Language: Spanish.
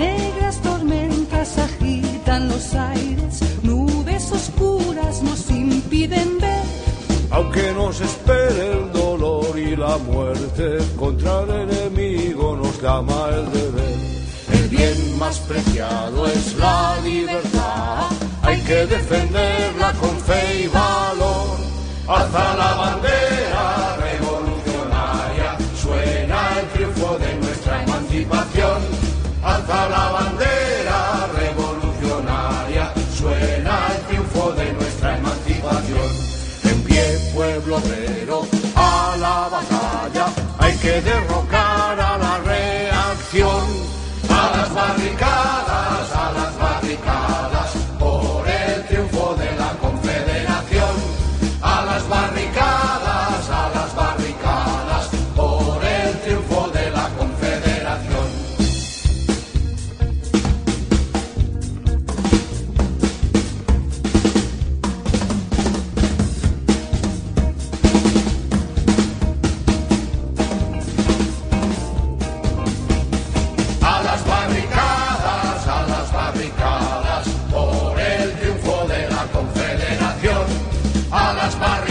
Negras tormentas agitan los aires, nubes oscuras nos impiden ver. Aunque nos espere el dolor y la muerte, contra el enemigo nos llama el deber. El bien más preciado es la libertad, hay que defenderla con fe y valor. Hasta la bandera pueblo obrero, a la batalla, hay que derrocar a la reacción, a las barricadas las barrias.